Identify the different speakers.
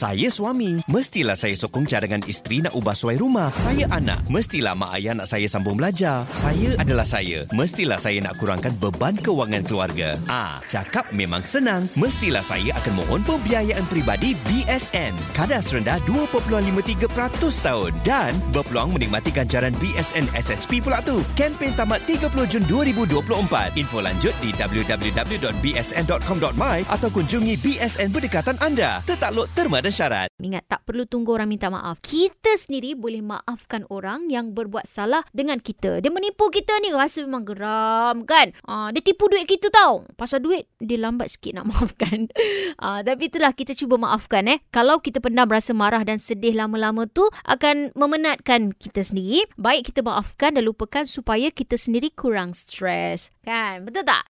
Speaker 1: Saya suami, mestilah saya sokong cadangan isteri nak ubah suai rumah. Saya anak, mestilah mak ayah nak saya sambung belajar. Saya adalah saya, mestilah saya nak kurangkan beban kewangan keluarga. Ah, cakap memang senang. Mestilah saya akan mohon pembiayaan peribadi BSN. Kadar rendah 2.53% tahun dan berpeluang menikmati ganjaran BSN SSP pula tu. Kempen tamat 30 Jun 2024. Info lanjut di www.bsn.com.my atau kunjungi BSN berdekatan anda. Tetakluk terma dan syarat.
Speaker 2: Ingat tak perlu tunggu orang minta maaf. Kita sendiri boleh maafkan orang yang berbuat salah dengan kita. Dia menipu kita ni rasa memang geram kan. Ah, dia tipu duit kita tau. Pasal duit dia lambat sikit nak maafkan. Ah, tapi itulah kita cuba maafkan eh. Kalau kita pendam rasa marah dan sedih lama-lama tu akan memenatkan kita sendiri. Baik kita maafkan dan lupakan supaya kita sendiri kurang stres. Kan? Betul tak?